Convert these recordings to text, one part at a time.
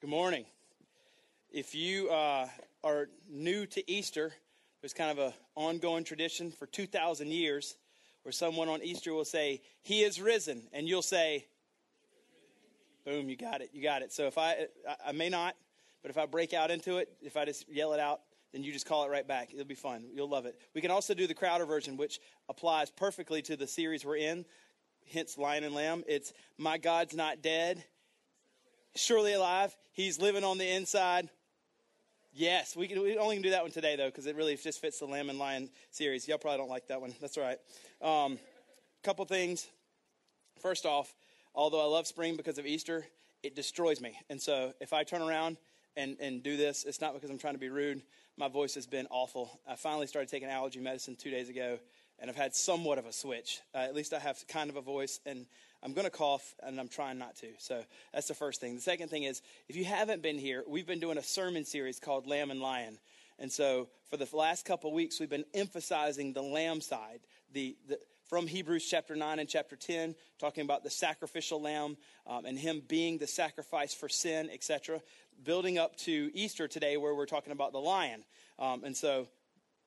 Good morning. If you uh, are new to Easter, there's kind of an ongoing tradition for 2,000 years where someone on Easter will say, He is risen. And you'll say, Boom, you got it, you got it. So if I, I may not, but if I break out into it, if I just yell it out, then you just call it right back. It'll be fun. You'll love it. We can also do the Crowder version, which applies perfectly to the series we're in, hence Lion and Lamb. It's My God's Not Dead, surely alive. He's living on the inside. Yes, we, can, we only can do that one today, though, because it really just fits the Lamb and Lion series. Y'all probably don't like that one. That's all right. Um, couple things. First off, although I love spring because of Easter, it destroys me. And so if I turn around and, and do this, it's not because I'm trying to be rude. My voice has been awful. I finally started taking allergy medicine two days ago, and I've had somewhat of a switch. Uh, at least I have kind of a voice, and I'm going to cough, and I'm trying not to. So that's the first thing. The second thing is, if you haven't been here, we've been doing a sermon series called Lamb and Lion. And so for the last couple weeks, we've been emphasizing the lamb side, the, the from Hebrews chapter 9 and chapter 10, talking about the sacrificial lamb um, and him being the sacrifice for sin, etc. Building up to Easter today, where we're talking about the lion. Um, and so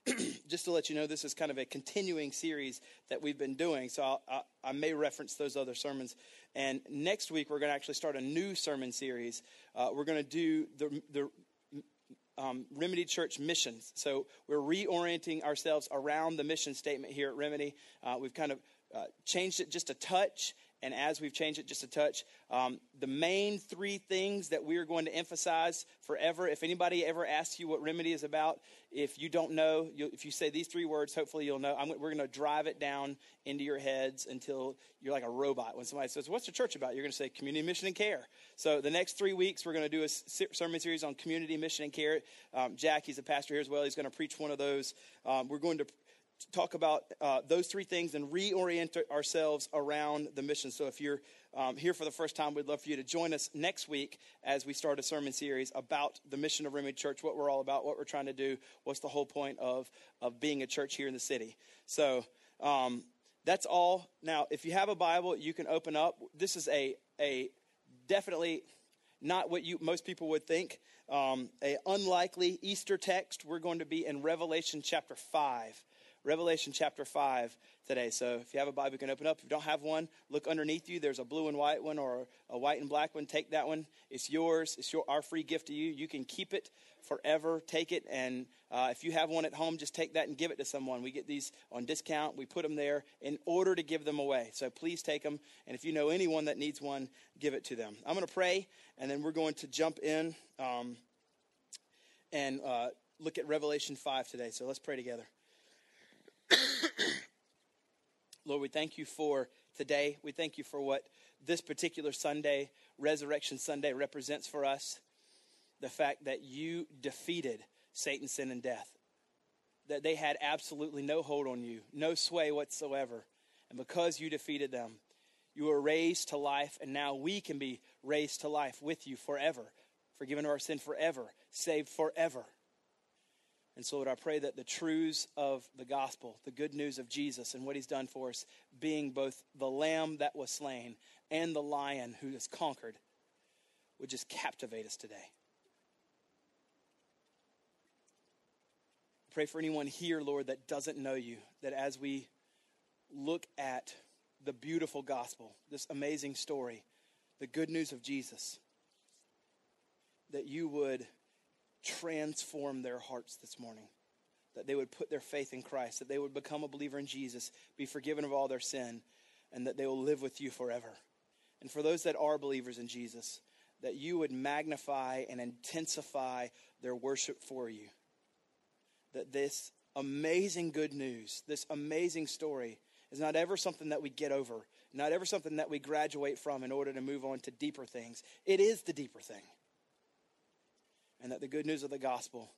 just to let you know, this is kind of a continuing series that we've been doing. So I, I may reference those other sermons. And next week, we're going to actually start a new sermon series. Uh, we're going to do the, the um, Remedy Church missions. So we're reorienting ourselves around the mission statement here at Remedy. Uh, we've kind of uh, changed it just a touch and as we've changed it just a touch, um, the main three things that we are going to emphasize forever. If anybody ever asks you what Remedy is about, if you don't know, if you say these three words, hopefully you'll know. I'm, we're going to drive it down into your heads until you're like a robot. When somebody says, What's the church about? You're going to say community, mission, and care. So the next three weeks, we're going to do a sermon series on community, mission, and care. Um, Jack, he's a pastor here as well. He's going to preach one of those. Um, we're going to talk about uh, those three things and reorient ourselves around the mission. So if you're um, here for the first time, we'd love for you to join us next week as we start a sermon series about the mission of Remedy Church, what we're all about, what we're trying to do, what's the whole point of, of being a church here in the city. So um, that's all. Now, if you have a Bible, you can open up. This is a, a definitely not what you most people would think. Um, a unlikely Easter text. We're going to be in Revelation chapter five. Revelation chapter 5 today. So if you have a Bible, you can open up. If you don't have one, look underneath you. There's a blue and white one or a white and black one. Take that one. It's yours. It's your, our free gift to you. You can keep it forever. Take it. And uh, if you have one at home, just take that and give it to someone. We get these on discount. We put them there in order to give them away. So please take them. And if you know anyone that needs one, give it to them. I'm going to pray, and then we're going to jump in um, and uh, look at Revelation 5 today. So let's pray together. Lord, we thank you for today. We thank you for what this particular Sunday, Resurrection Sunday, represents for us. The fact that you defeated Satan, sin, and death. That they had absolutely no hold on you, no sway whatsoever. And because you defeated them, you were raised to life, and now we can be raised to life with you forever, forgiven of our sin forever, saved forever. And so, Lord, I pray that the truths of the gospel, the good news of Jesus and what he's done for us, being both the lamb that was slain and the lion who has conquered, would just captivate us today. Pray for anyone here, Lord, that doesn't know you, that as we look at the beautiful gospel, this amazing story, the good news of Jesus, that you would transform their hearts this morning. That they would put their faith in Christ, that they would become a believer in Jesus, be forgiven of all their sin, and that they will live with you forever. And for those that are believers in Jesus, that you would magnify and intensify their worship for you. That this amazing good news, this amazing story, is not ever something that we get over, not ever something that we graduate from in order to move on to deeper things. It is the deeper thing and that the good news of the gospel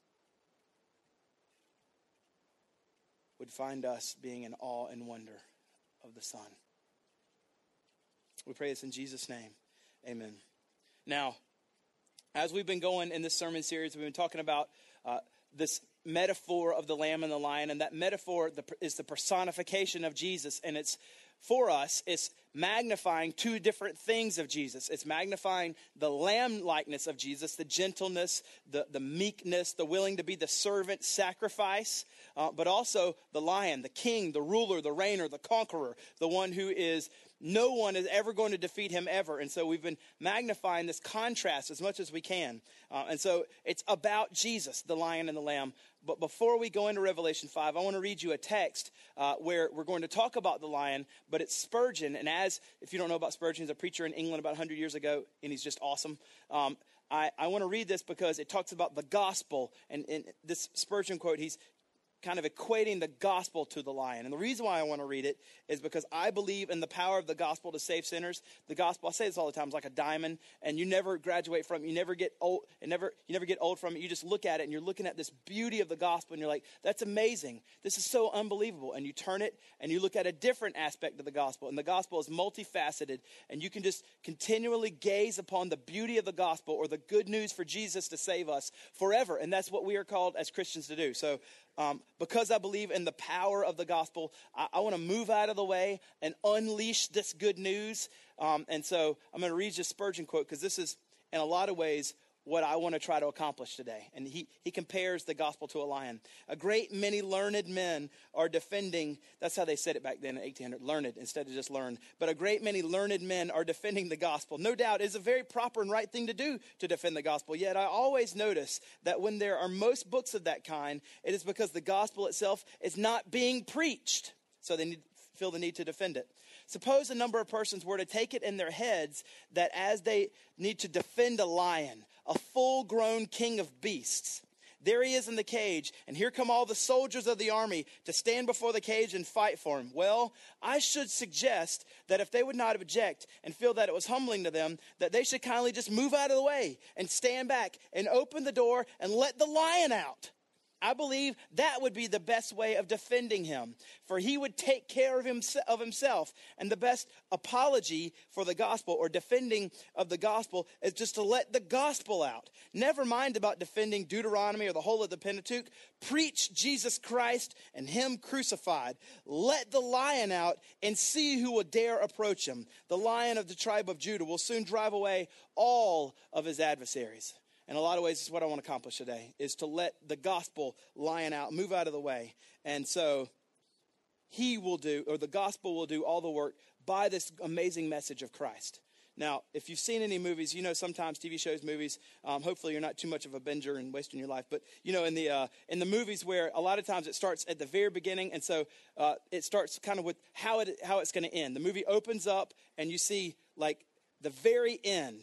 would find us being in awe and wonder of the Son. We pray this in Jesus' name. Amen. Now, as we've been going in this sermon series, we've been talking about uh, this metaphor of the lamb and the lion, and that metaphor is the personification of Jesus, and it's for us, it's magnifying two different things of Jesus. It's magnifying the lamb likeness of Jesus, the gentleness, the, the meekness, the willing to be the servant sacrifice, uh, but also the lion, the king, the ruler, the reigner, the conqueror, the one who is no one is ever going to defeat him ever. And so we've been magnifying this contrast as much as we can. Uh, and so it's about Jesus, the lion and the lamb. But before we go into Revelation 5, I want to read you a text uh, where we're going to talk about the lion, but it's Spurgeon. And as, if you don't know about Spurgeon, he's a preacher in England about 100 years ago, and he's just awesome. Um, I, I want to read this because it talks about the gospel. And in this Spurgeon quote, he's kind of equating the gospel to the lion. And the reason why I want to read it is because I believe in the power of the gospel to save sinners. The gospel, I say this all the time, is like a diamond, and you never graduate from it. You never get old, and never you never get old from it. You just look at it and you're looking at this beauty of the gospel, and you're like, that's amazing. This is so unbelievable. And you turn it and you look at a different aspect of the gospel. And the gospel is multifaceted, and you can just continually gaze upon the beauty of the gospel or the good news for Jesus to save us forever. And that's what we are called as Christians to do. So um, because I believe in the power of the gospel, I, I want to move out of the way and unleash this good news. Um, and so I'm going to read this Spurgeon quote because this is, in a lot of ways, what I want to try to accomplish today. And he, he compares the gospel to a lion. A great many learned men are defending, that's how they said it back then in 1800, learned instead of just learned. But a great many learned men are defending the gospel. No doubt it's a very proper and right thing to do to defend the gospel. Yet I always notice that when there are most books of that kind, it is because the gospel itself is not being preached. So they need, feel the need to defend it. Suppose a number of persons were to take it in their heads that as they need to defend a lion, a full grown king of beasts. There he is in the cage, and here come all the soldiers of the army to stand before the cage and fight for him. Well, I should suggest that if they would not object and feel that it was humbling to them, that they should kindly just move out of the way and stand back and open the door and let the lion out. I believe that would be the best way of defending him, for he would take care of, himself. And the best apology for the gospel or defending of the gospel is just to let the gospel out. Never mind about defending Deuteronomy or the whole of the Pentateuch. Preach Jesus Christ and him crucified. Let the lion out and see who will dare approach him. The lion of the tribe of Judah will soon drive away all of his adversaries in a lot of ways, this is what I want to accomplish today, is to let the gospel lion out, move out of the way. And so he will do, or the gospel will do all the work by this amazing message of Christ. Now, if you've seen any movies, you know sometimes TV shows, movies. Um, hopefully, you're not too much of a binger and wasting your life. But you know, in the uh, in the movies where a lot of times it starts at the very beginning, and so uh, it starts kind of with how it how it's going to end. The movie opens up, and you see like the very end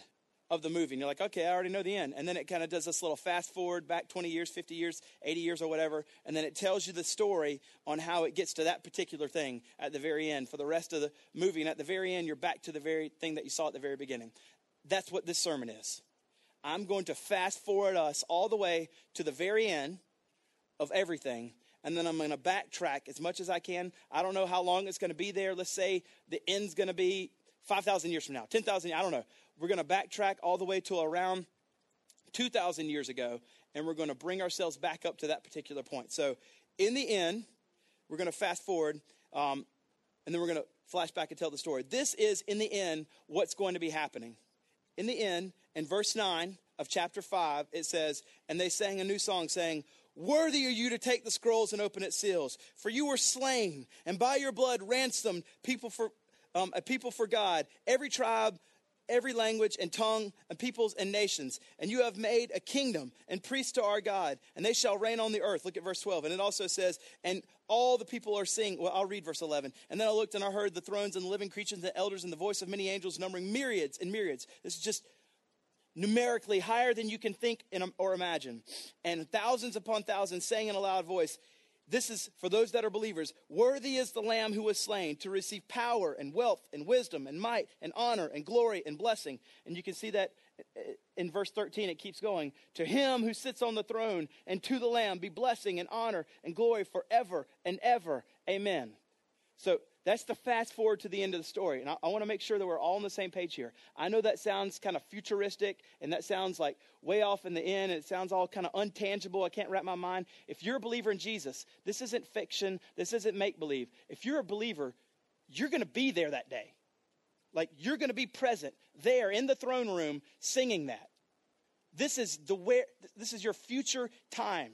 of the movie. And you're like, okay, I already know the end. And then it kind of does this little fast forward back 20 years, 50 years, 80 years, or whatever. And then it tells you the story on how it gets to that particular thing at the very end for the rest of the movie. And at the very end, you're back to the very thing that you saw at the very beginning. That's what this sermon is. I'm going to fast forward us all the way to the very end of everything and then I'm going to backtrack as much as I can. I don't know how long it's going to be there. Let's say the end's going to be 5,000 years from now, 10,000, I don't know. We're going to backtrack all the way to around 2,000 years ago, and we're going to bring ourselves back up to that particular point. So, in the end, we're going to fast forward, um, and then we're going to flash back and tell the story. This is, in the end, what's going to be happening. In the end, in verse 9 of chapter 5, it says, And they sang a new song, saying, Worthy are you to take the scrolls and open its seals, for you were slain, and by your blood ransomed people for um, a people for God, every tribe, every language and tongue and peoples and nations. And you have made a kingdom and priests to our God, and they shall reign on the earth. Look at verse 12. And it also says, and all the people are singing. Well, I'll read verse 11. And then I looked and I heard the thrones and the living creatures and the elders and the voice of many angels numbering myriads and myriads. This is just numerically higher than you can think or imagine. And thousands upon thousands saying in a loud voice, this is for those that are believers. Worthy is the Lamb who was slain to receive power and wealth and wisdom and might and honor and glory and blessing. And you can see that uh, in verse 13, it keeps going. To him who sits on the throne and to the Lamb be blessing and honor and glory forever and ever. Amen. So that's the fast forward to the end of the story. And I, I want to make sure that we're all on the same page here. I know that sounds kind of futuristic and that sounds like way off in the end. And it sounds all kind of untangible. I can't wrap my mind. If you're a believer in Jesus, this isn't fiction. This isn't make believe. If you're a believer, you're going to be there that day. Like you're going to be present there in the throne room singing that. This is the where this is your future time.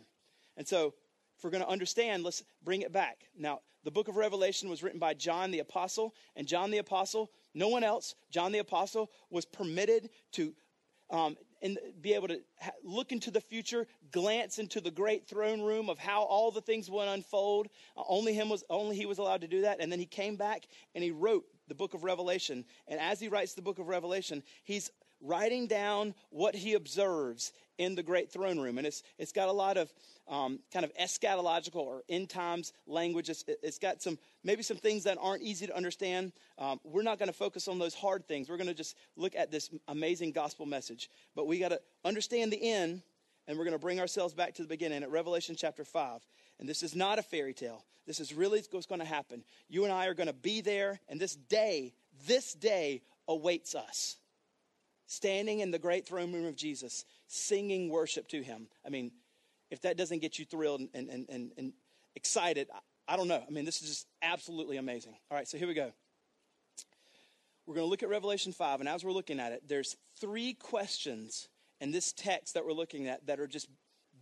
And so if we're going to understand, let's bring it back. Now, the book of Revelation was written by John the Apostle, and John the Apostle, no one else, John the Apostle was permitted to um, and be able to ha- look into the future, glance into the great throne room of how all the things would unfold. Uh, only him was only he was allowed to do that, and then he came back and he wrote the book of Revelation. And as he writes the book of Revelation, he's writing down what he observes in the great throne room. And it's, it's got a lot of um, kind of eschatological or end times language. It's, it's got some, maybe some things that aren't easy to understand. Um, we're not going to focus on those hard things. We're going to just look at this amazing gospel message. But we got to understand the end, and we're going to bring ourselves back to the beginning at Revelation chapter 5. And this is not a fairy tale. This is really what's going to happen. You and I are going to be there, and this day, this day awaits us standing in the great throne room of Jesus, singing worship to him. I mean, if that doesn't get you thrilled and, and, and, and excited, I, don't know. I mean, this is just absolutely amazing. All right, so here we go. We're going to look at Revelation 5, and as we're looking at it, there's three questions in this text that we're looking at that are just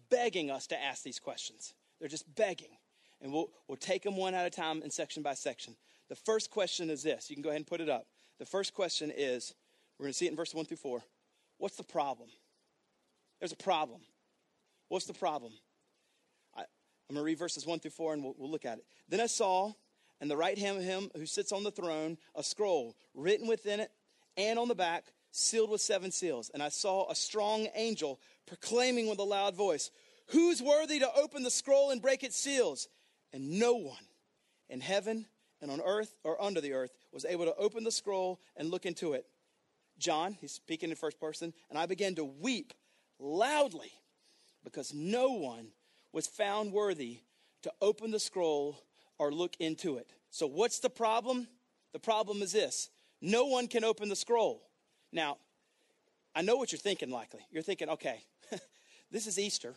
begging us to ask these questions. They're just begging. And we'll, we'll take them one at a time and section by section. The first question is this. You can go ahead and put it up. The first question is we're going to see it in verse 1 through 4. What's the problem? There's a problem. What's the problem? I, am going to read verses 1 through 4 and we'll, we'll look at it. Then I saw, in the right hand of him who sits on the throne, a scroll written within it and on the back, sealed with seven seals. And I saw a strong angel proclaiming with a loud voice, Who's worthy to open the scroll and break its seals? And no one in heaven and on earth or under the earth was able to open the scroll and look into it. John, he's speaking in first person, and I began to weep loudly because no one was found worthy to open the scroll or look into it. So, what's the problem? The problem is this no one can open the scroll. Now, I know what you're thinking, likely. You're thinking, okay, this is Easter.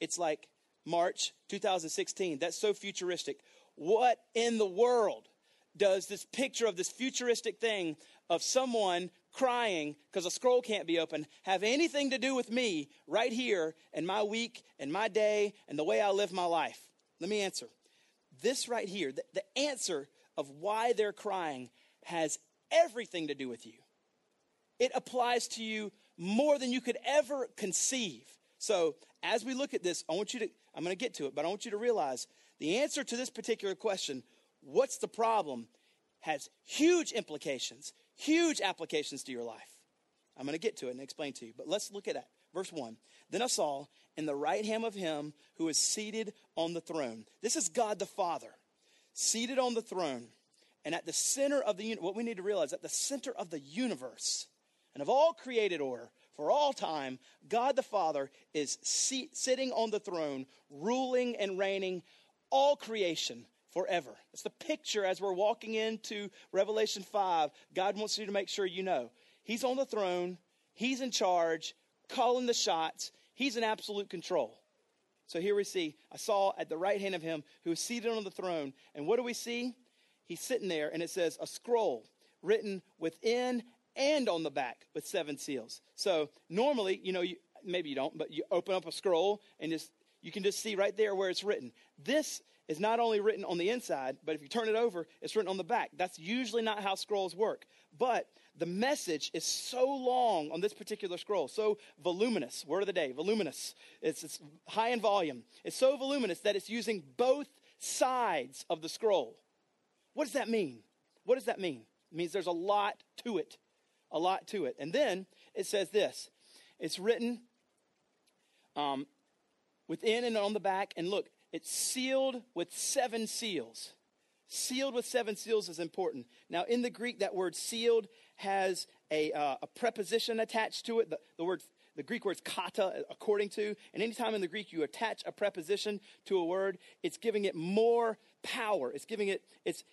It's like March 2016. That's so futuristic. What in the world does this picture of this futuristic thing of someone crying because a scroll can't be opened have anything to do with me right here and my week and my day and the way I live my life? Let me answer. This right here, the, the answer of why they're crying has everything to do with you. It applies to you more than you could ever conceive. So, as we look at this, I want you to, I'm going to get to it, but I want you to realize the answer to this particular question, what's the problem, has huge implications huge applications to your life. I'm going to get to it and explain to you, but let's look at that. Verse 1 Then I saw in the right hand of him who is seated on the throne. This is God the Father, seated on the throne. And at the center of the, what we need to realize, at the center of the universe and of all created order, for all time, God the Father is seat, sitting on the throne, ruling and reigning all creation forever. It's the picture as we're walking into Revelation 5. God wants you to make sure you know. He's on the throne, He's in charge, calling the shots, He's in absolute control. So here we see, I saw at the right hand of Him who is seated on the throne. And what do we see? He's sitting there, and it says, a scroll written within and on the back with seven seals. So normally, you know, you, maybe you don't, but you open up a scroll and just you can just see right there where it's written. This is not only written on the inside, but if you turn it over, it's written on the back. That's usually not how scrolls work. But the message is so long on this particular scroll, so voluminous. Word of the day, voluminous. It's, it's high in volume. It's so voluminous that it's using both sides of the scroll. What does that mean? What does that mean? It means there's a lot to it. A lot to it. And then it says this it's written um, within and on the back. And look, it's sealed with seven seals. Sealed with seven seals is important. Now, in the Greek, that word sealed has a, uh, a preposition attached to it. The, the word the Greek word's kata, according to. And anytime in the Greek you attach a preposition to a word, it's giving it more power. It's giving it, it's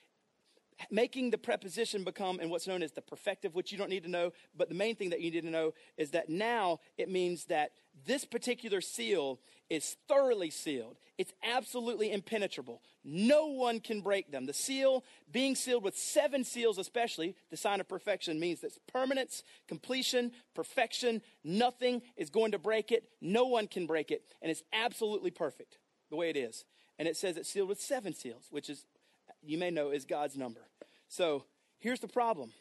making the preposition become in what's known as the perfective, which you don't need to know. But the main thing that you need to know is that now it means that this particular seal is thoroughly sealed. It's absolutely impenetrable. No one can break them. The seal, being sealed with seven seals, especially, the sign of perfection, means that permanence, completion, perfection. Nothing is going to break it. No one can break it. And it's absolutely perfect the way it is. And it says it's sealed with seven seals, which is, you may know, is God's number. So here's the problem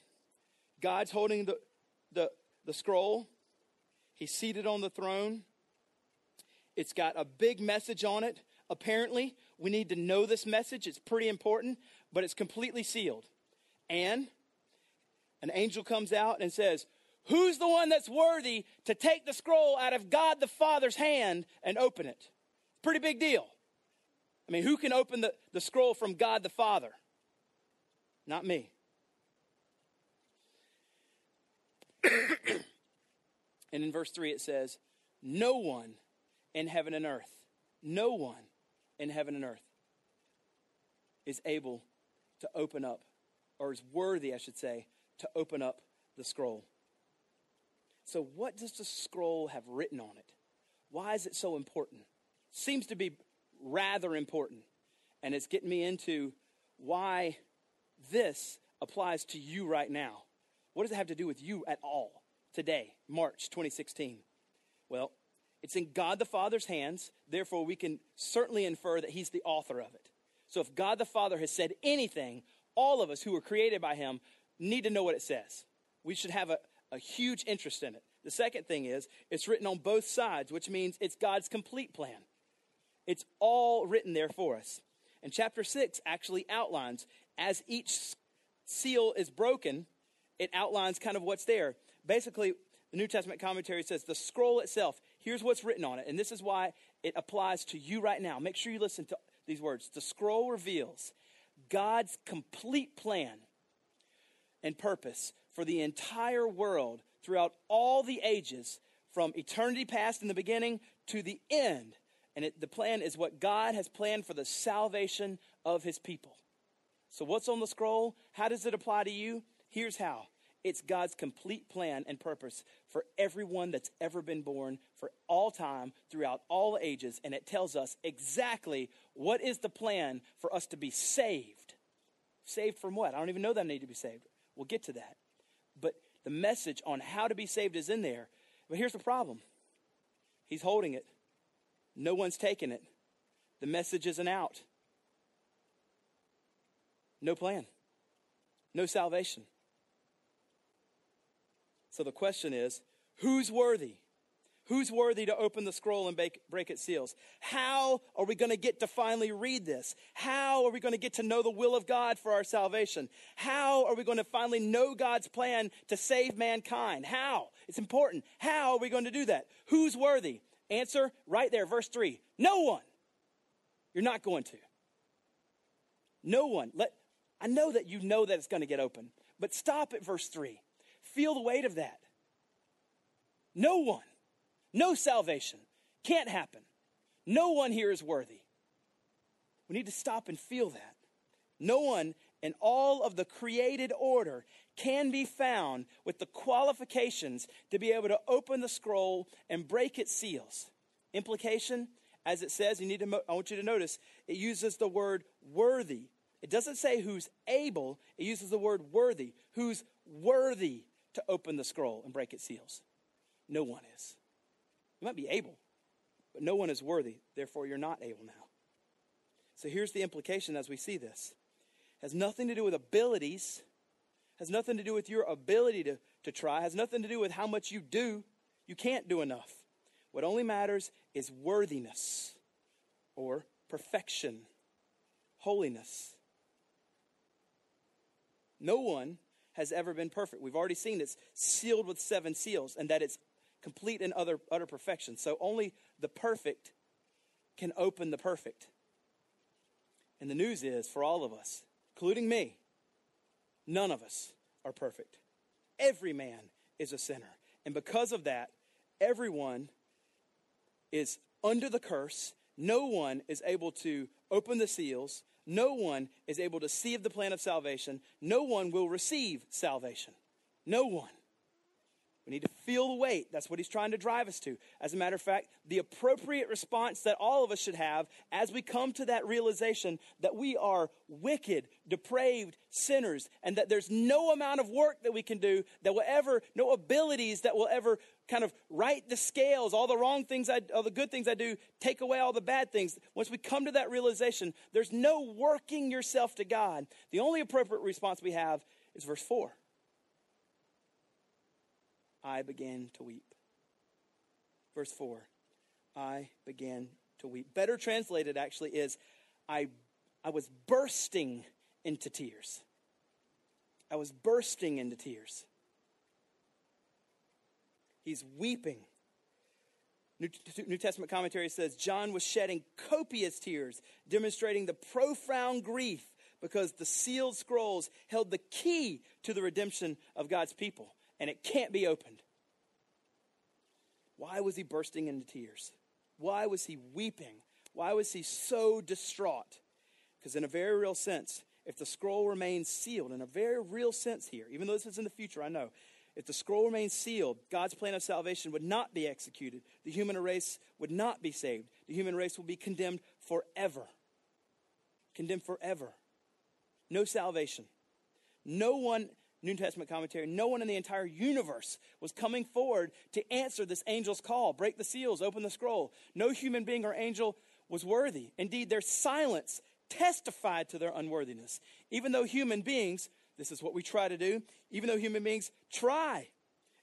God's holding the, the, the scroll, He's seated on the throne. It's got a big message on it. Apparently, we need to know this message. It's pretty important, but it's completely sealed. And an angel comes out and says, Who's the one that's worthy to take the scroll out of God the Father's hand and open it? Pretty big deal. I mean, who can open the, the scroll from God the Father? Not me. and in verse 3 it says, No one in heaven and earth, no one in heaven and earth is able to open up, or is worthy, I should say, to open up the scroll. So, what does the scroll have written on it? Why is it so important? Seems to be rather important. And it's getting me into why this applies to you right now. What does it have to do with you at all today, March 2016? Well, it's in God the Father's hands, therefore, we can certainly infer that He's the author of it. So if God the Father has said anything, all of us who were created by Him need to know what it says. We should have a, a huge interest in it. The second thing is, it's written on both sides, which means it's God's complete plan. It's all written there for us. And chapter 6 actually outlines, as each seal is broken, it outlines kind of what's there. Basically, the New Testament commentary says the scroll itself, here's what's written on it. And this is why it applies to you right now. Make sure you listen to these words. The scroll reveals God's complete plan and purpose for the entire world throughout all the ages, from eternity past in the beginning to the end and it, the plan is what God has planned for the salvation of his people. So, what's on the scroll? How does it apply to you? Here's how it's God's complete plan and purpose for everyone that's ever been born, for all time, throughout all ages. And it tells us exactly what is the plan for us to be saved. Saved from what? I don't even know that I need to be saved. We'll get to that. But the message on how to be saved is in there. But here's the problem He's holding it. No one's taken it. The message isn't out. No plan. No salvation. So the question is who's worthy? Who's worthy to open the scroll and break, break its seals? How are we going to get to finally read this? How are we going to get to know the will of God for our salvation? How are we going to finally know God's plan to save mankind? How? It's important. How are we going to do that? Who's worthy? Answer right there, verse 3. No one. You're not going to. No one. Let I know that you know that it's going to get open, but stop at verse 3. Feel the weight of that. No one. No salvation. Can't happen. No one here is worthy. We need to stop and feel that. No one in all of the created order can be found with the qualifications to be able to open the scroll and break its seals. Implication, as it says, you need to, I want you to notice, it uses the word worthy. It doesn't say who's able, it uses the word worthy. Who's worthy to open the scroll and break its seals? No one is. You might be able, but no one is worthy. Therefore, you're not able now. So here's the implication as we see this. Has nothing to do with abilities has nothing to do with your ability to, to try, has nothing to do with how much you do. You can't do enough. What only matters is worthiness or perfection, holiness. No one has ever been perfect. We've already seen it's sealed with seven seals and that it's complete in utter, utter perfection. So only the perfect can open the perfect. And the news is for all of us, including me, None of us are perfect. Every man is a sinner. And because of that, everyone is under the curse. No one is able to open the seals. no one is able to see the plan of salvation. No one will receive salvation. No one. Feel the weight. That's what he's trying to drive us to. As a matter of fact, the appropriate response that all of us should have as we come to that realization that we are wicked, depraved sinners, and that there's no amount of work that we can do that will ever, no abilities that will ever kind of right the scales, all the wrong things, I, all the good things I do, take away all the bad things. Once we come to that realization, there's no working yourself to God. The only appropriate response we have is verse 4. I began to weep. Verse 4 I began to weep. Better translated, actually, is I, I was bursting into tears. I was bursting into tears. He's weeping. New, New, Testament commentary says John was shedding copious tears, demonstrating the profound grief because the sealed scrolls held the key to the redemption of God's people and it can't be opened. Why was he bursting into tears? Why was he weeping? Why was he so distraught? Because, in a very real sense, if the scroll remains sealed, in a very real sense here, even though this is in the future, I know, if the scroll remains sealed, God's plan of salvation would not be executed. The human race would not be saved. The human race will be condemned forever. Condemned forever. No salvation. No one New Testament commentary, no one in the entire universe was coming forward to answer this angel's call break the seals, open the scroll. No human being or angel was worthy. Indeed, their silence testified to their unworthiness. Even though human beings, this is what we try to do, even though human beings try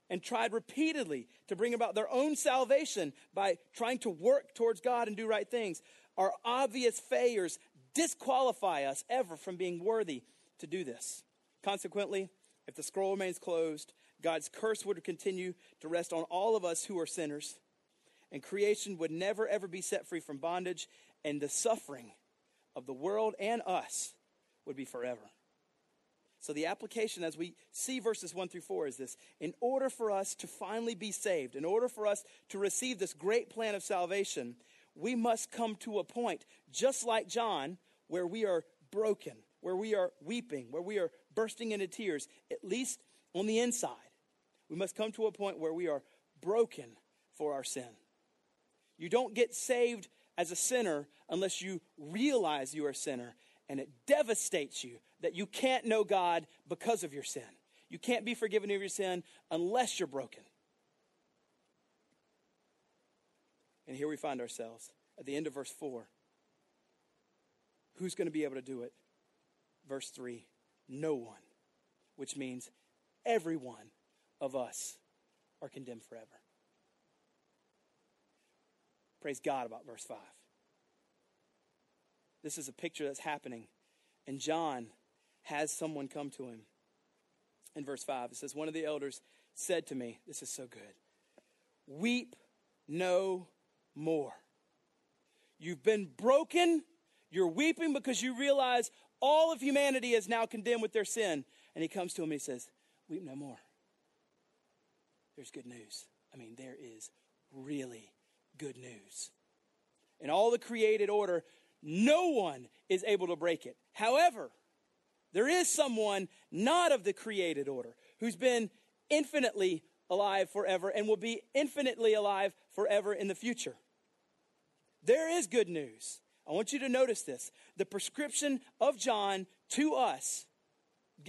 and tried repeatedly to bring about their own salvation by trying to work towards God and do right things, our obvious failures disqualify us ever from being worthy to do this. Consequently, if the scroll remains closed, God's curse would continue to rest on all of us who are sinners, and creation would never ever be set free from bondage, and the suffering of the world and us would be forever. So, the application as we see verses 1 through 4 is this In order for us to finally be saved, in order for us to receive this great plan of salvation, we must come to a point, just like John, where we are broken, where we are weeping, where we are bursting into tears, at least on the inside. We must come to a point where we are broken for our sin. You don't get saved as a sinner unless you realize you are a sinner, and it devastates you that you can't know God because of your sin. You can't be forgiven of your sin unless you're broken. And here we find ourselves at the end of verse 4. Who's going to be able to do it? Verse 3 no one, which means every one of us are condemned forever. Praise God about verse 5. This is a picture that's happening, and John has someone come to him. In verse 5, it says, One of the elders said to me, This is so good, weep no more. You've been broken. You're weeping because you realize all of humanity is now condemned with their sin. And he comes to him and he says, Weep no more. There's good news. I mean, there is really good news. In all the created order, no one is able to break it. However, there is someone not of the created order who's been infinitely alive forever and will be infinitely alive forever in the future. There is good news. I want you to notice this. The prescription of John to us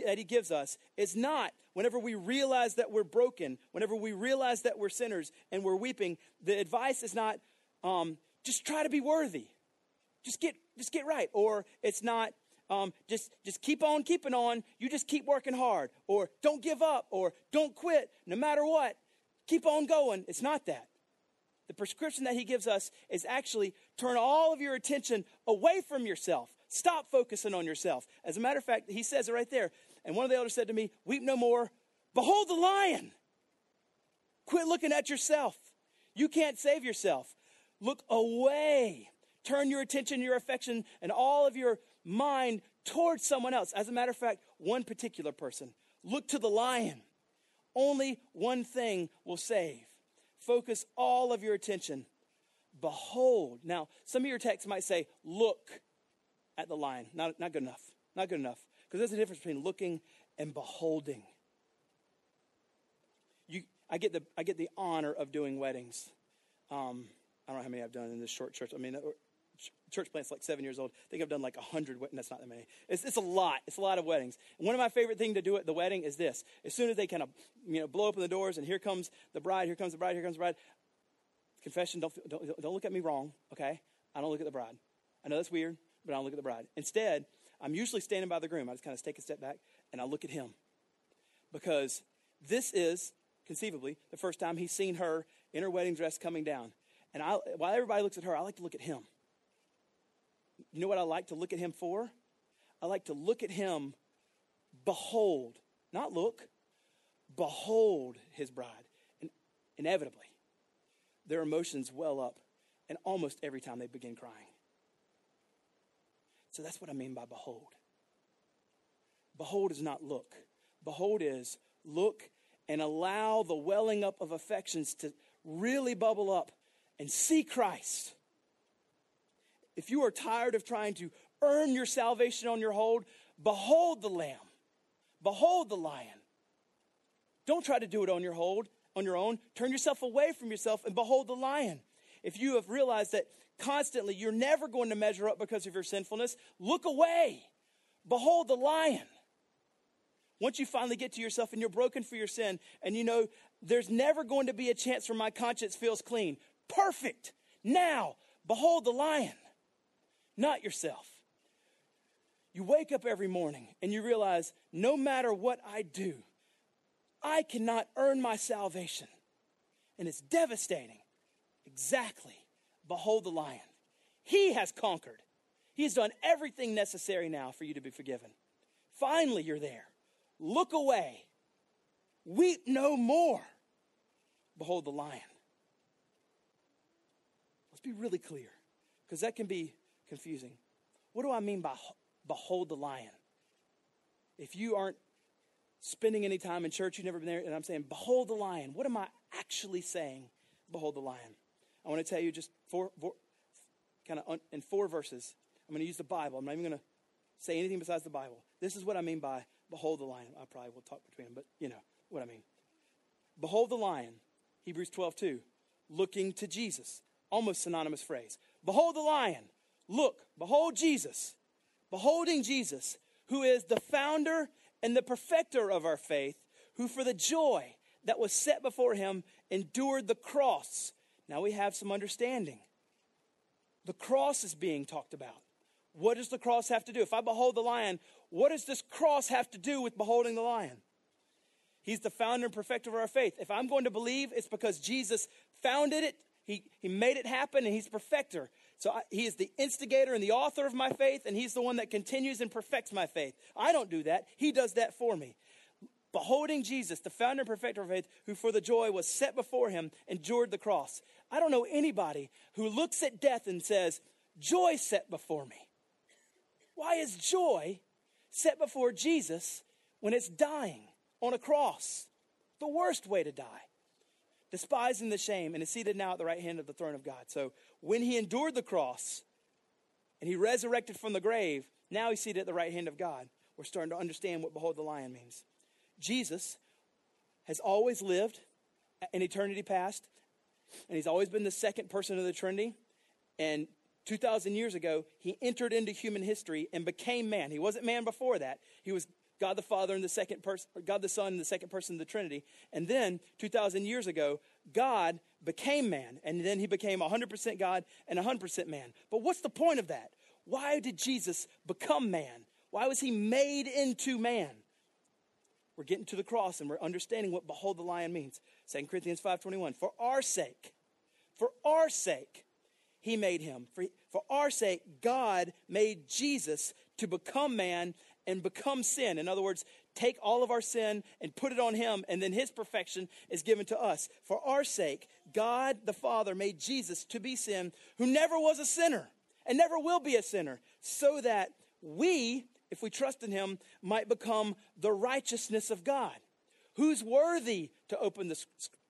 that he gives us is not whenever we realize that we're broken, whenever we realize that we're sinners and we're weeping, the advice is not um, just try to be worthy. Just get, just get right. Or it's not um, just, just keep on keeping on. You just keep working hard. Or don't give up. Or don't quit no matter what. Keep on going. It's not that. The prescription that he gives us is actually turn all of your attention away from yourself. Stop focusing on yourself. As a matter of fact, he says it right there. And one of the elders said to me, Weep no more. Behold the lion. Quit looking at yourself. You can't save yourself. Look away. Turn your attention, your affection, and all of your mind towards someone else. As a matter of fact, one particular person. Look to the lion. Only one thing will save focus all of your attention. Behold. Now, some of your texts might say, look. at the lion. Not, not good enough. Not good enough. Because there's a difference between looking and beholding. You, I, get the, I get the honor of doing weddings. Um, I don't know how many I've done in this short church. I mean, church plant's like seven years old. I think I've done like a hundred. weddings. That's not that many. It's, it's a lot. It's a lot of weddings. And one of my favorite things to do at the wedding is this: as soon as they kind of you know blow open the doors and here comes the bride, here comes the bride, here comes the bride. Confession: don't don't, don't look at me wrong. Okay, I don't look at the bride. I know that's weird, but I don't look at the bride. Instead, I'm usually standing by the groom. I just kind of take a step back and I look at him because this is conceivably the first time he's seen her in her wedding dress coming down. And I, while everybody looks at her, I like to look at him. You know what I like to look at him for? I like to look at him, behold, not look, behold his bride. And inevitably, their emotions well up, and almost every time they begin crying. So that's what I mean by behold. Behold is not look. Behold is look and allow the welling up of affections to really bubble up and see Christ. If you are tired of trying to earn your salvation on your hold, behold the lamb. Behold the lion. Don't try to do it on your hold, on your own. Turn yourself away from yourself and behold the lion. If you have realized that constantly you're never going to measure up because of your sinfulness, look away. Behold the lion. Once you finally get to yourself and you're broken for your sin and you know there's never going to be a chance where my conscience feels clean, perfect. Now, behold the lion, not yourself. You wake up every morning and you realize no matter what I do, I cannot earn my salvation. And it's devastating. Exactly. Behold the lion. He has conquered. He has done everything necessary now for you to be forgiven. Finally, you're there. Look away. Weep no more. Behold the lion. Let's be really clear, because that can be confusing. What do I mean by behold the lion? If you aren't spending any time in church, you've never been there, and I'm saying, behold the lion, what am I actually saying? Behold the lion. I want to tell you just four, four kind of in four verses. I'm going to use the Bible. I'm not even going to say anything besides the Bible. This is what I mean by behold the lion. I probably will talk between them, but you know what I mean. Behold the lion, Hebrews 12, 2, looking to Jesus. Almost synonymous phrase. Behold the lion. Look, behold Jesus. Beholding Jesus, who is the founder and the perfecter of our faith, who for the joy that was set before him endured the cross. Now we have some understanding. The cross is being talked about. What does the cross have to do? If I behold the lion, what does this cross have to do with beholding the lion? He's the founder and perfecter of our faith. If I'm going to believe, it's because Jesus founded it, He, he made it happen, and He's perfecter. So I, He is the instigator and the author of my faith, and He's the one that continues and perfects my faith. I don't do that, He does that for me. Beholding Jesus, the founder and perfecter of faith, who for the joy was set before Him endured the cross. I don't know anybody who looks at death and says, Joy set before me. Why is joy set before Jesus when it's dying on a cross? The worst way to die. Despising the shame and is seated now at the right hand of the throne of God. So when he endured the cross and he resurrected from the grave, now he's seated at the right hand of God. We're starting to understand what behold the lion means. Jesus has always lived in eternity past, and he's always been the second person of the Trinity. And 2,000 years ago, he entered into human history and became man. He wasn't man before that. He was God the Father and the second person, God the Son and the second person of the Trinity. And then 2,000 years ago, God became man. And then he became 100% God and 100% man. But what's the point of that? Why did Jesus become man? Why was he made into man? We're getting to the cross and we're understanding what behold the lion means. 2 Corinthians 5.21, for our sake, for our sake, he made him. For, for our sake, God made Jesus to become man and become sin. In other words, take all of our sin and put it on him, and then his perfection is given to us. For our sake, God the Father made Jesus to be sin, who never was a sinner and never will be a sinner, so that we, if we trust in him, might become the righteousness of God. Who's worthy to open the,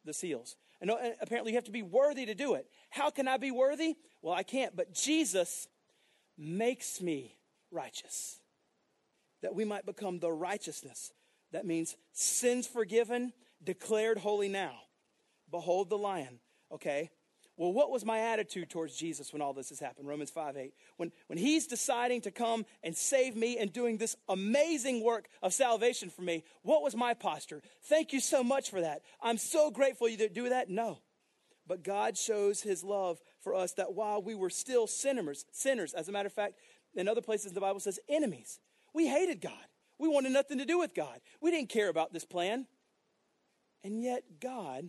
the seals? And uh, apparently, you have to be worthy to do it. How can I be worthy? Well, I can't, but Jesus makes me righteous. That we might become the righteousness. That means sins forgiven, declared holy now. Behold the lion. Okay? Well, what was my attitude towards Jesus when all this has happened? Romans 5 8. When, when he's deciding to come and save me and doing this amazing work of salvation for me, what was my posture? Thank you so much for that. I'm so grateful you do that. No. But God shows his love for us that while we were still sinners, sinners, as a matter of fact, in other places the Bible says enemies. We hated God. We wanted nothing to do with God. We didn't care about this plan. And yet God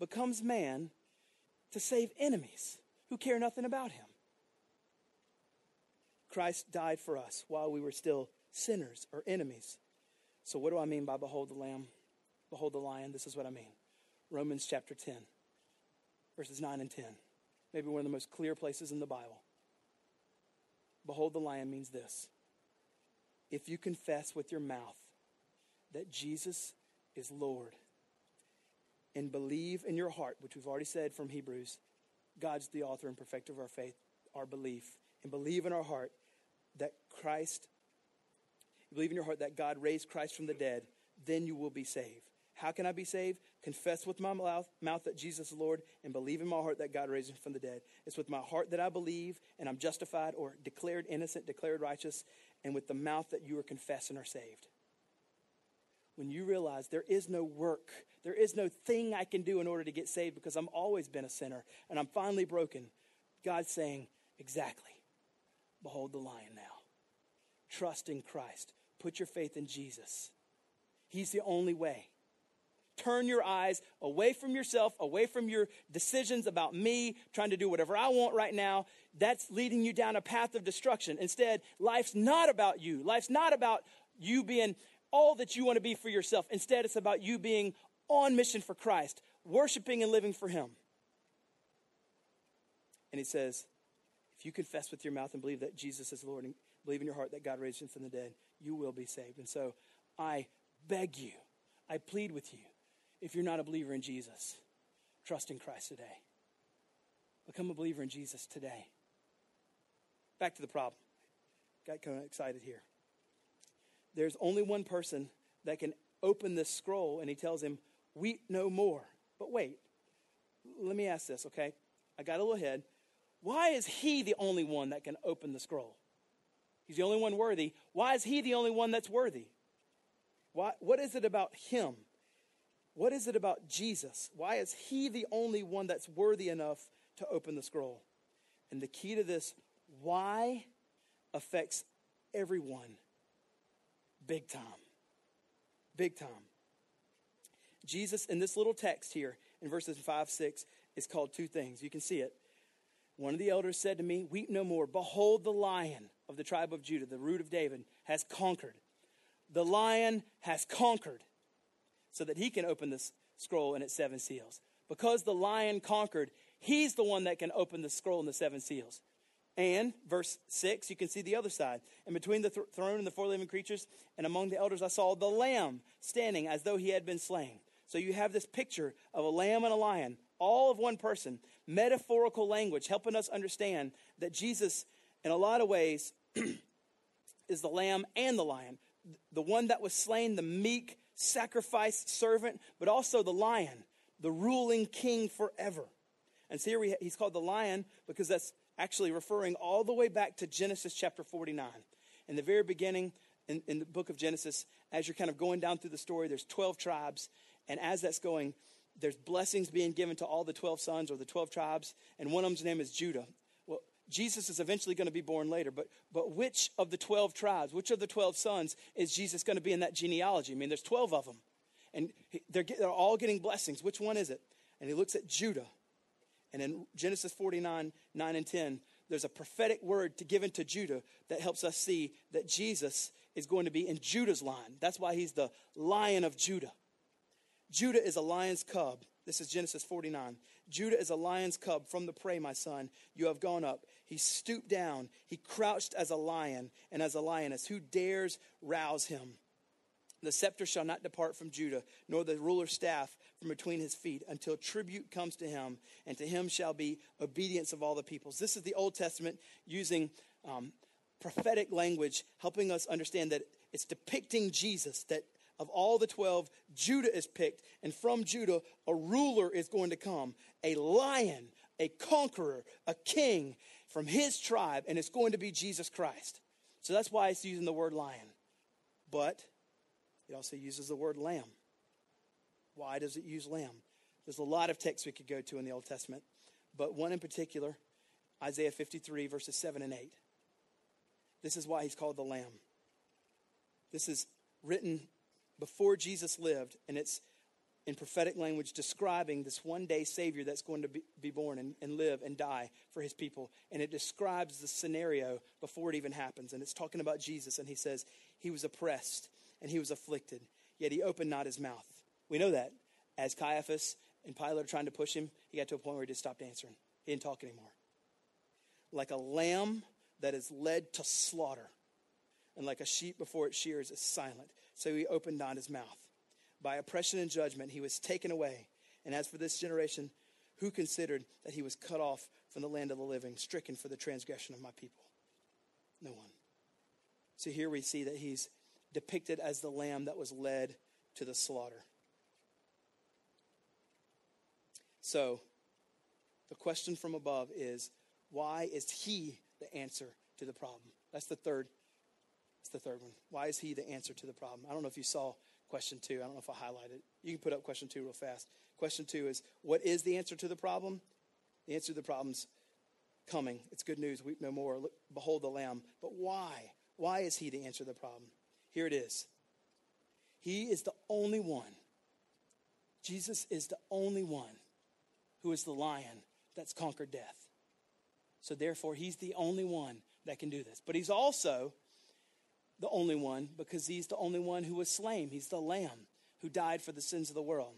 becomes man to save enemies who care nothing about him. Christ died for us while we were still sinners or enemies. So, what do I mean by behold the lamb? Behold the lion. This is what I mean. Romans chapter 10, verses 9 and 10. Maybe one of the most clear places in the Bible. Behold the lion means this if you confess with your mouth that Jesus is Lord and believe in your heart, which we've already said from Hebrews, God's the author and perfecter of our faith, our belief, and believe in our heart that Christ, believe in your heart that God raised Christ from the dead, then you will be saved. How can I be saved? Confess with my mouth, mouth that Jesus is Lord and believe in my heart that God raised him from the dead. It's with my heart that I believe and I'm justified or declared innocent, declared righteous, and with the mouth that you are confessed and are saved. When you realize there is no work, there is no thing I can do in order to get saved because I'm always been a sinner and I'm finally broken, God's saying, exactly. Behold the lion now. Trust in Christ. Put your faith in Jesus. He's the only way. Turn your eyes away from yourself, away from your decisions about me, trying to do whatever I want right now. That's leading you down a path of destruction. Instead, life's not about you. Life's not about you being all that you want to be for yourself. Instead, it's about you being on mission for Christ, worshiping and living for Him. And He says, if you confess with your mouth and believe that Jesus is Lord and believe in your heart that God raised Him from the dead, you will be saved. And so I beg you, I plead with you if you're not a believer in Jesus, trust in Christ today. Become a believer in Jesus today. Back to the problem. Got kind of excited here. There's only one person that can open this scroll, and he tells him, Weep no more. But wait, let me ask this, okay? I got a little ahead. Why is he the only one that can open the scroll? He's the only one worthy. Why is he the only one that's worthy? Why, what is it about him what is it about Jesus? Why is he the only one that's worthy enough to open the scroll? And the key to this why affects everyone big time. Big time. Jesus, in this little text here in verses 5 6, is called two things. You can see it. One of the elders said to me, Weep no more. Behold, the lion of the tribe of Judah, the root of David, has conquered. The lion has conquered so that he can open this scroll and its seven seals. Because the lion conquered, he's the one that can open the scroll and the seven seals. And, verse 6, you can see the other side. And between the th- throne and the four living creatures, and among the elders, I saw the lamb standing as though he had been slain. So you have this picture of a lamb and a lion, all of one person, metaphorical language, helping us understand that Jesus, in a lot of ways, is the lamb and the lion. The one that was slain, the meek, sacrificed servant, but also the lion, the ruling king forever. And so here we, he's called the lion because that's actually referring all the way back to Genesis chapter 49. In the very beginning, in, in the book of Genesis, as you're kind of going down through the story, there's 12 tribes. And as that's going, there's blessings being given to all the 12 sons or the 12 tribes. And one of them's name is Judah. Jesus is eventually going to be born later, but, but which of the 12 tribes, which of the 12 sons is Jesus going to be in that genealogy? I mean, there's 12 of them, and they're, they're all getting blessings. Which one is it? And he looks at Judah. And in Genesis 49, 9 and 10, there's a prophetic word to given to Judah that helps us see that Jesus is going to be in Judah's line. That's why he's the lion of Judah. Judah is a lion's cub. This is Genesis 49. Judah is a lion's cub from the prey, my son. You have gone up. He stooped down. He crouched as a lion and as a lioness. Who dares rouse him? The scepter shall not depart from Judah, nor the ruler's staff from between his feet, until tribute comes to him, and to him shall be obedience of all the peoples. This is the Old Testament using um, prophetic language, helping us understand that it's depicting Jesus, that of all the 12, Judah is picked, and from Judah, a ruler is going to come, a lion, a conqueror, a king from his tribe, and it's going to be Jesus Christ. So that's why it's using the word lion. But it also uses the word lamb. Why does it use lamb? There's a lot of texts we could go to in the Old Testament, but one in particular, Isaiah 53, verses 7 and 8. This is why he's called the Lamb. This is written before Jesus lived, and it's in prophetic language describing this one day Savior that's going to be, be born and, and live and die for his people. And it describes the scenario before it even happens. And it's talking about Jesus, and he says, He was oppressed and he was afflicted, yet he opened not his mouth. We know that. As Caiaphas and Pilate are trying to push him, he got to a point where he just stopped answering. He didn't talk anymore. Like a lamb that is led to slaughter, and like a sheep before its shears is silent, so he opened not his mouth. By oppression and judgment he was taken away. And as for this generation, who considered that he was cut off from the land of the living, stricken for the transgression of my people? No one. So here we see that he's depicted as the lamb that was led to the slaughter. So, the question from above is why is he the answer to the problem? That's the third. That's the third one. Why is he the answer to the problem? I don't know if you saw question two. I don't know if I highlighted it. You can put up question two real fast. Question two is what is the answer to the problem? The answer to the problem's coming. It's good news. Weep no more. Look, behold the Lamb. But why? Why is he the answer to the problem? Here it is. He is the only one. Jesus is the only one who is the lion that's conquered death. So therefore, he's the only one that can do this. But he's also the only one because he's the only one who was slain. He's the lamb who died for the sins of the world.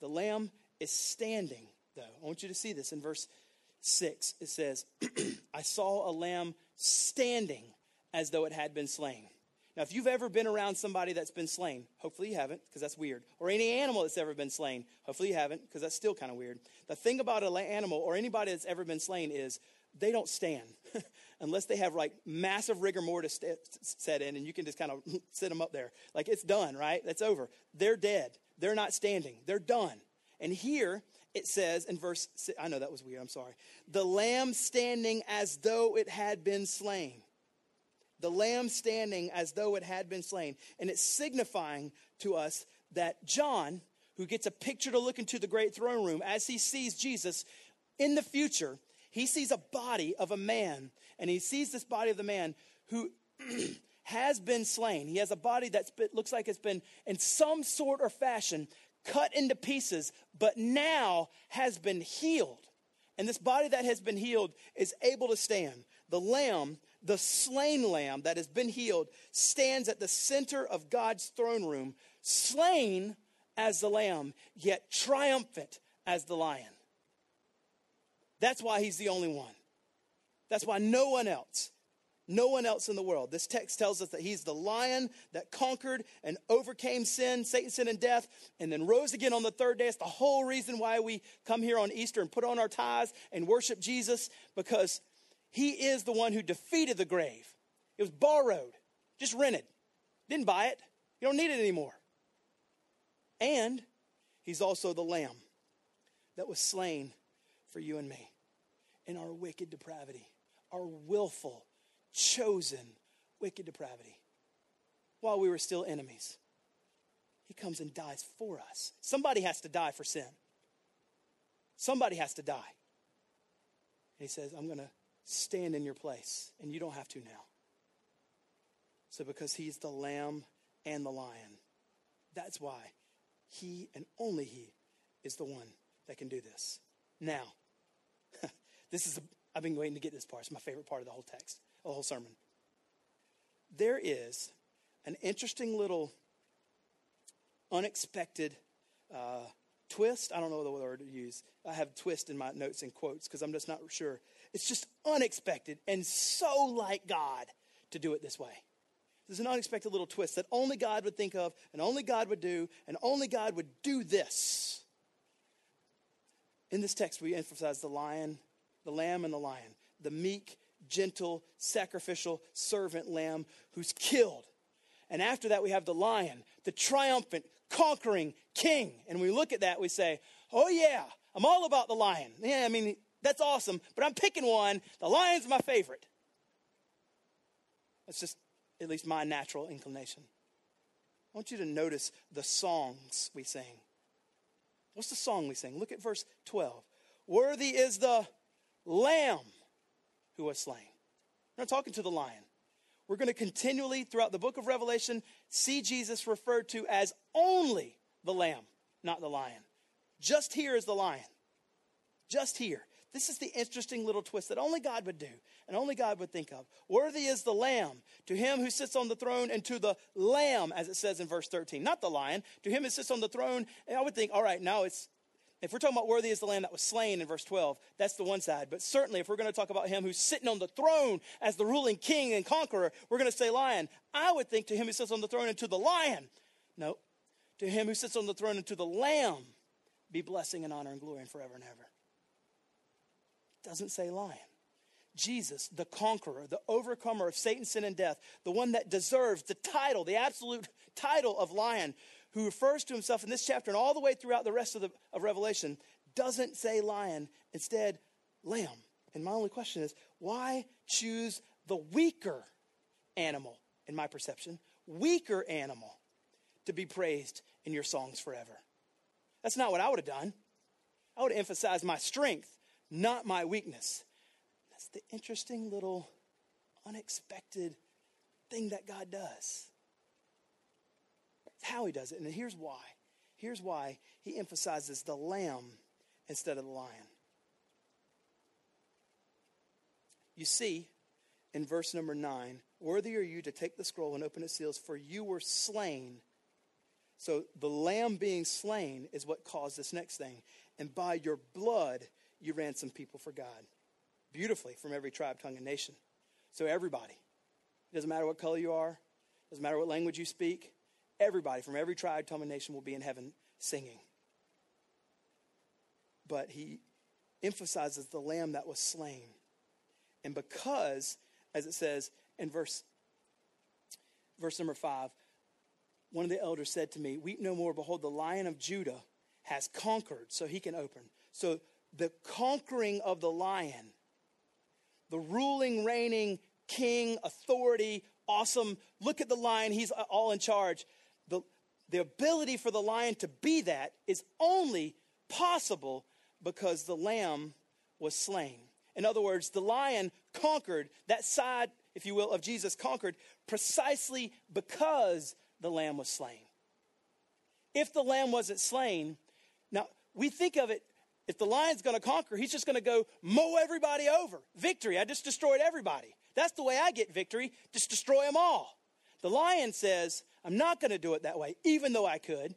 The lamb is standing, though. I want you to see this in verse 6. It says, I saw a lamb standing as though it had been slain. Now, if you've ever been around somebody that's been slain, hopefully you haven't, because that's weird. Or any animal that's ever been slain, hopefully you haven't, because that's still kind of weird. The thing about an animal or anybody that's ever been slain is they don't stand unless they have like massive rigor mortis set in and you can just kind of sit them up there. Like it's done, right? That's over. They're dead. They're not standing. They're done. And here it says in verse, I know that was weird. I'm sorry. The lamb standing as though it had been slain the lamb standing as though it had been slain. And it's signifying to us that John, who gets a picture to look into the great throne room, as he sees Jesus in the future, he sees a body of a man, and he sees this body of the man who has been slain. He has a body that looks like it's been, in some sort or fashion, cut into pieces, but now has been healed. And this body that has been healed is able to stand. The lamb the slain lamb that has been healed stands at the center of God's throne room, slain as the lamb, yet triumphant as the lion. That's why he's the only one. That's why no one else, no one else in the world. This text tells us that he's the lion that conquered and overcame sin, Satan, sin, and death, and then rose again on the third day. It's the whole reason why we come here on Easter and put on our ties and worship Jesus because he is the one who defeated the grave. It was borrowed, just rented. Didn't buy it. You don't need it anymore. And he's also the lamb that was slain for you and me in our wicked depravity, our willful, chosen wicked depravity. While we were still enemies, he comes and dies for us. Somebody has to die for sin. Somebody has to die. And he says, I'm going to stand in your place, and you don't have to now. So, because he's the lamb and the lion, that's why he and only he is the one that can do this. Now, this is, I've been waiting to get this part. It's my favorite part of the whole text, the whole sermon. There is an interesting little unexpected uh, twist. I don't know the word to use. I have twist in my notes and quotes because I'm just not sure. It's just unexpected and so like God to do it this way. There's an unexpected little twist that only God would think of and only God would do, and only God would do this. In this text, we emphasize the lion, the lamb, and the lion, the meek gentle, sacrificial servant lamb who's killed. And after that, we have the lion, the triumphant, conquering king. And we look at that, we say, oh, yeah, I'm all about the lion. Yeah, I mean, that's awesome, but I'm picking one. The lion's my favorite. That's just at least my natural inclination. I want you to notice the songs we sing. What's the song we sing? Look at verse 12. Worthy is the lamb who was slain. We're not talking to the lion. We're going to continually, throughout the book of Revelation, see Jesus referred to as only the lamb, not the lion. Just here is the lion. Just here. This is the interesting little twist that only God would do and only God would think of. Worthy is the Lamb to him who sits on the throne and to the Lamb, as it says in verse 13, not the lion, to him who sits on the throne. And I would think, all right, now it's, if we're talking about worthy is the Lamb that was slain in verse 12, that's the one side. But certainly, if we're going to talk about him who's sitting on the throne as the ruling king and conqueror, we're going to say lion. I would think to him who sits on the throne and to the lion. No, to him who sits on the throne and to the Lamb be blessing and honor and glory and forever and ever. Doesn't say lion. Jesus, the conqueror, the overcomer of Satan, sin, and death, the one that deserves the title, the absolute title of lion, who refers to himself in this chapter and all the way throughout the rest of, the, of Revelation, doesn't say lion, instead, lamb. And my only question is why choose the weaker animal, in my perception, weaker animal, to be praised in your songs forever? That's not what I would have done. I would have emphasized my strength, not my weakness. That's the interesting little unexpected thing that God does. It's how he does it. And here's why. Here's why he emphasizes the lamb instead of the lion. You see, in verse number nine, worthy are you to take the scroll and open its seals, for you were slain. So the lamb being slain is what caused this next thing. And by your blood, you ransom people for God beautifully from every tribe, tongue, and nation. So, everybody, it doesn't matter what color you are, doesn't matter what language you speak, everybody from every tribe, tongue, and nation will be in heaven singing. But he emphasizes the lamb that was slain. And because, as it says in verse, verse number five, one of the elders said to me, Weep no more, behold, the lion of Judah has conquered, so he can open. So the conquering of the lion the ruling, reigning king, authority, awesome. Look at the lion, he's all in charge. The, the ability for the lion to be that is only possible because the lamb was slain. In other words, the lion conquered, that side, if you will, of Jesus conquered precisely because the lamb was slain. If the lamb wasn't slain, now we think of it if the lion's going to conquer, he's just going to go mow everybody over. Victory. I just destroyed everybody. That's the way I get victory. Just destroy them all. The lion says, I'm not going to do it that way, even though I could.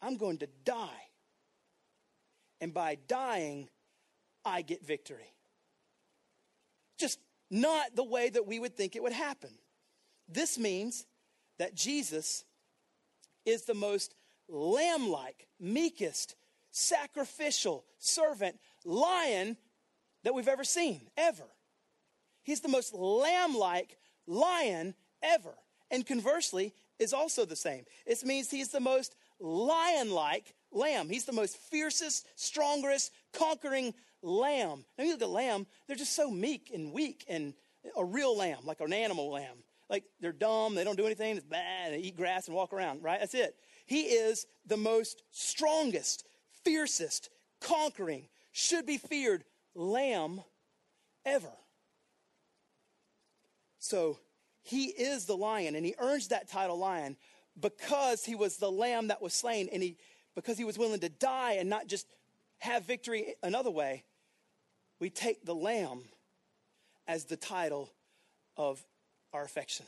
I'm going to die. And by dying, I get victory. Just not the way that we would think it would happen. This means that Jesus is the most lamb like, meekest, sacrificial servant lion that we've ever seen, ever. He's the most lamb like lion ever. And conversely, is also the same. It means he's the most lion like lamb. He's the most fiercest, strongest, conquering lamb. Now, you look at lamb, they're just so meek and weak and a real lamb, like an animal lamb. Like they're dumb, they don't do anything, it's bad, they eat grass and walk around, right? That's it. He is the most strongest, fiercest, conquering, should be feared lamb ever. So he is the lion, and he earns that title lion because he was the lamb that was slain, and he because he was willing to die and not just have victory another way. We take the lamb as the title of our affection.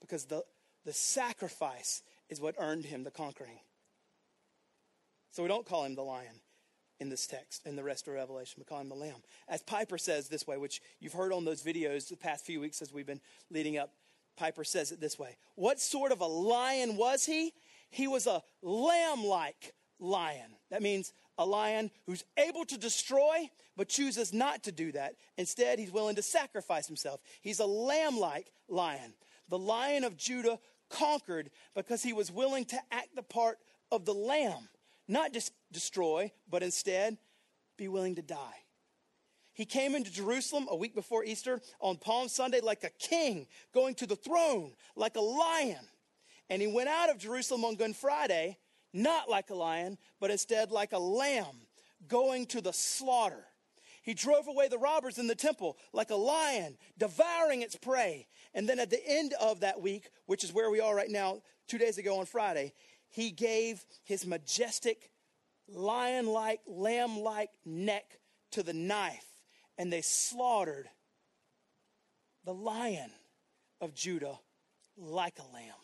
Because the, the sacrifice is what earned him the conquering. So we don't call him the lion in this text in the rest of Revelation. We call him the lamb. As Piper says this way, which you've heard on those videos the past few weeks as we've been leading up, Piper says it this way What sort of a lion was he? He was a lamb like lion. That means a lion who's able to destroy, but chooses not to do that. Instead, he's willing to sacrifice himself. He's a lamb like lion. The lion of Judah conquered because he was willing to act the part of the lamb, not just destroy, but instead be willing to die. He came into Jerusalem a week before Easter on Palm Sunday like a king, going to the throne like a lion. And he went out of Jerusalem on Good Friday, not like a lion, but instead like a lamb, going to the slaughter. He drove away the robbers in the temple like a lion, devouring its prey. And then at the end of that week, which is where we are right now, two days ago on Friday, he gave his majestic, lion like, lamb like neck to the knife, and they slaughtered the lion of Judah like a lamb.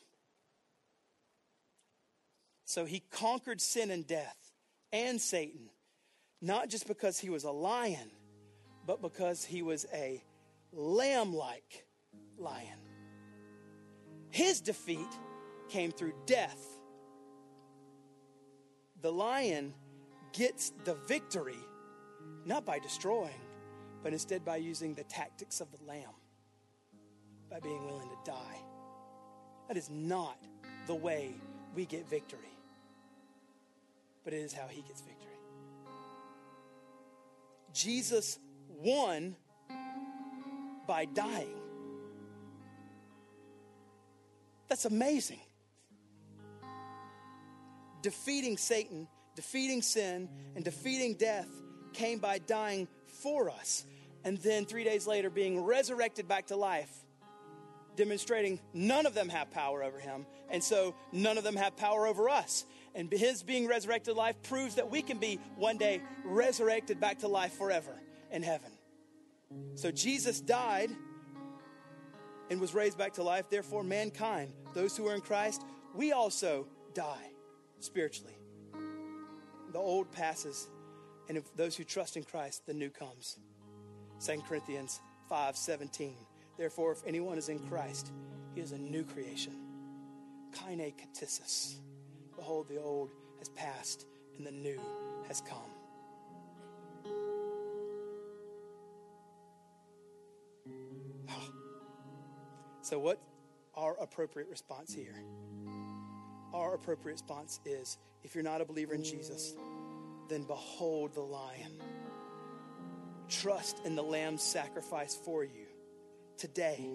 So he conquered sin and death and Satan, not just because he was a lion, but because he was a lamb like lion. His defeat came through death. The lion gets the victory not by destroying, but instead by using the tactics of the lamb, by being willing to die. That is not the way we get victory, but it is how he gets victory. Jesus won by dying. That's amazing. Defeating Satan, defeating sin, and defeating death came by dying for us. And then three days later, being resurrected back to life, demonstrating none of them have power over him. And so none of them have power over us. And his being resurrected to life proves that we can be one day resurrected back to life forever in heaven. So Jesus died and was raised back to life. Therefore, mankind, those who are in Christ, we also die spiritually. The old passes, and if those who trust in Christ, the new comes. 2 Corinthians 5 17. Therefore, if anyone is in Christ, he is a new creation. Kaine katisis. Behold, the old has passed, and the new has come. So, what our appropriate response here? Our appropriate response is if you're not a believer in Jesus, then behold the lion. Trust in the lamb's sacrifice for you today,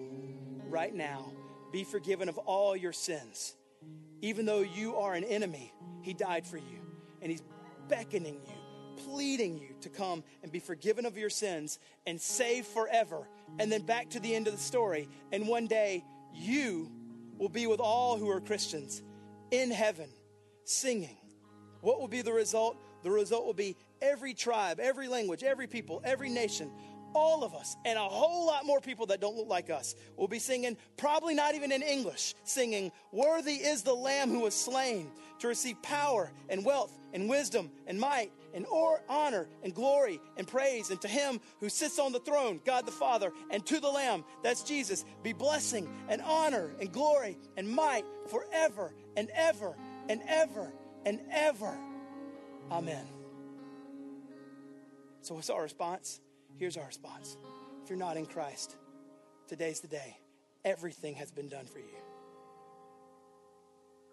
right now. Be forgiven of all your sins. Even though you are an enemy, he died for you. And he's beckoning you, pleading you to come and be forgiven of your sins and saved forever and then back to the end of the story. And one day, you will be with all who are Christians in heaven singing. What will be the result? The result will be every tribe, every language, every people, every nation, all of us, and a whole lot more people that don't look like us will be singing, probably not even in English, singing, Worthy is the Lamb who was slain to receive power and wealth and wisdom and might and or, honor and glory and praise. And to him who sits on the throne, God the Father, and to the Lamb, that's Jesus, be blessing and honor and glory and might forever and ever and ever and ever. Amen. So, what's our response? Here's our response. If you're not in Christ, today's the day. Everything has been done for you.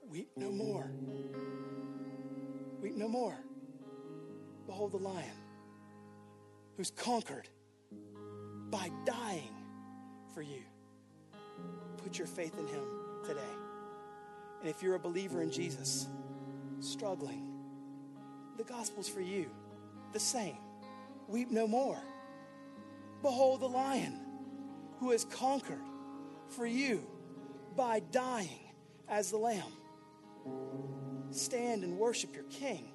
Weep no more. Weep no more. Behold the lion who's conquered by dying for you. Put your faith in him today. And if you're a believer in Jesus, struggling, the gospel's for you. The same. Weep no more. Behold the lion who has conquered for you by dying as the lamb. Stand and worship your king.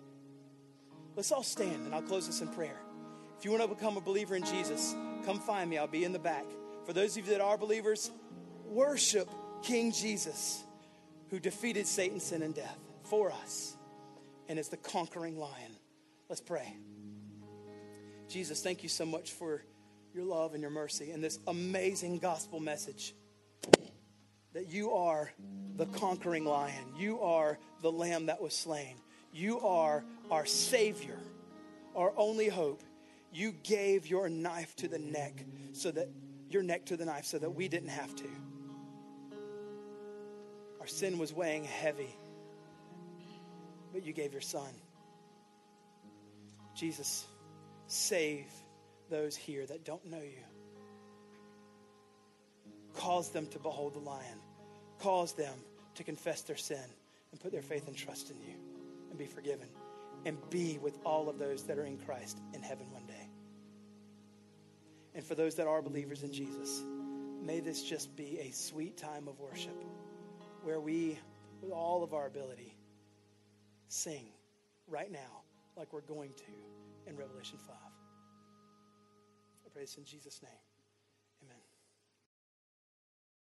Let's all stand and I'll close this in prayer. If you want to become a believer in Jesus, come find me. I'll be in the back. For those of you that are believers, worship King Jesus who defeated Satan, sin, and death for us and is the conquering lion. Let's pray. Jesus, thank you so much for your love and your mercy and this amazing gospel message that you are the conquering lion. You are the lamb that was slain. You are our Savior. our only hope, you gave your knife to the neck so that your neck to the knife so that we didn't have to. Our sin was weighing heavy, but you gave your son. Jesus, save those here that don't know you. Cause them to behold the lion. Cause them to confess their sin and put their faith and trust in you and be forgiven and be with all of those that are in Christ in heaven one day. And for those that are believers in Jesus, may this just be a sweet time of worship where we, with all of our ability, sing right now like we're going to in Revelation 5. I pray this in Jesus' name.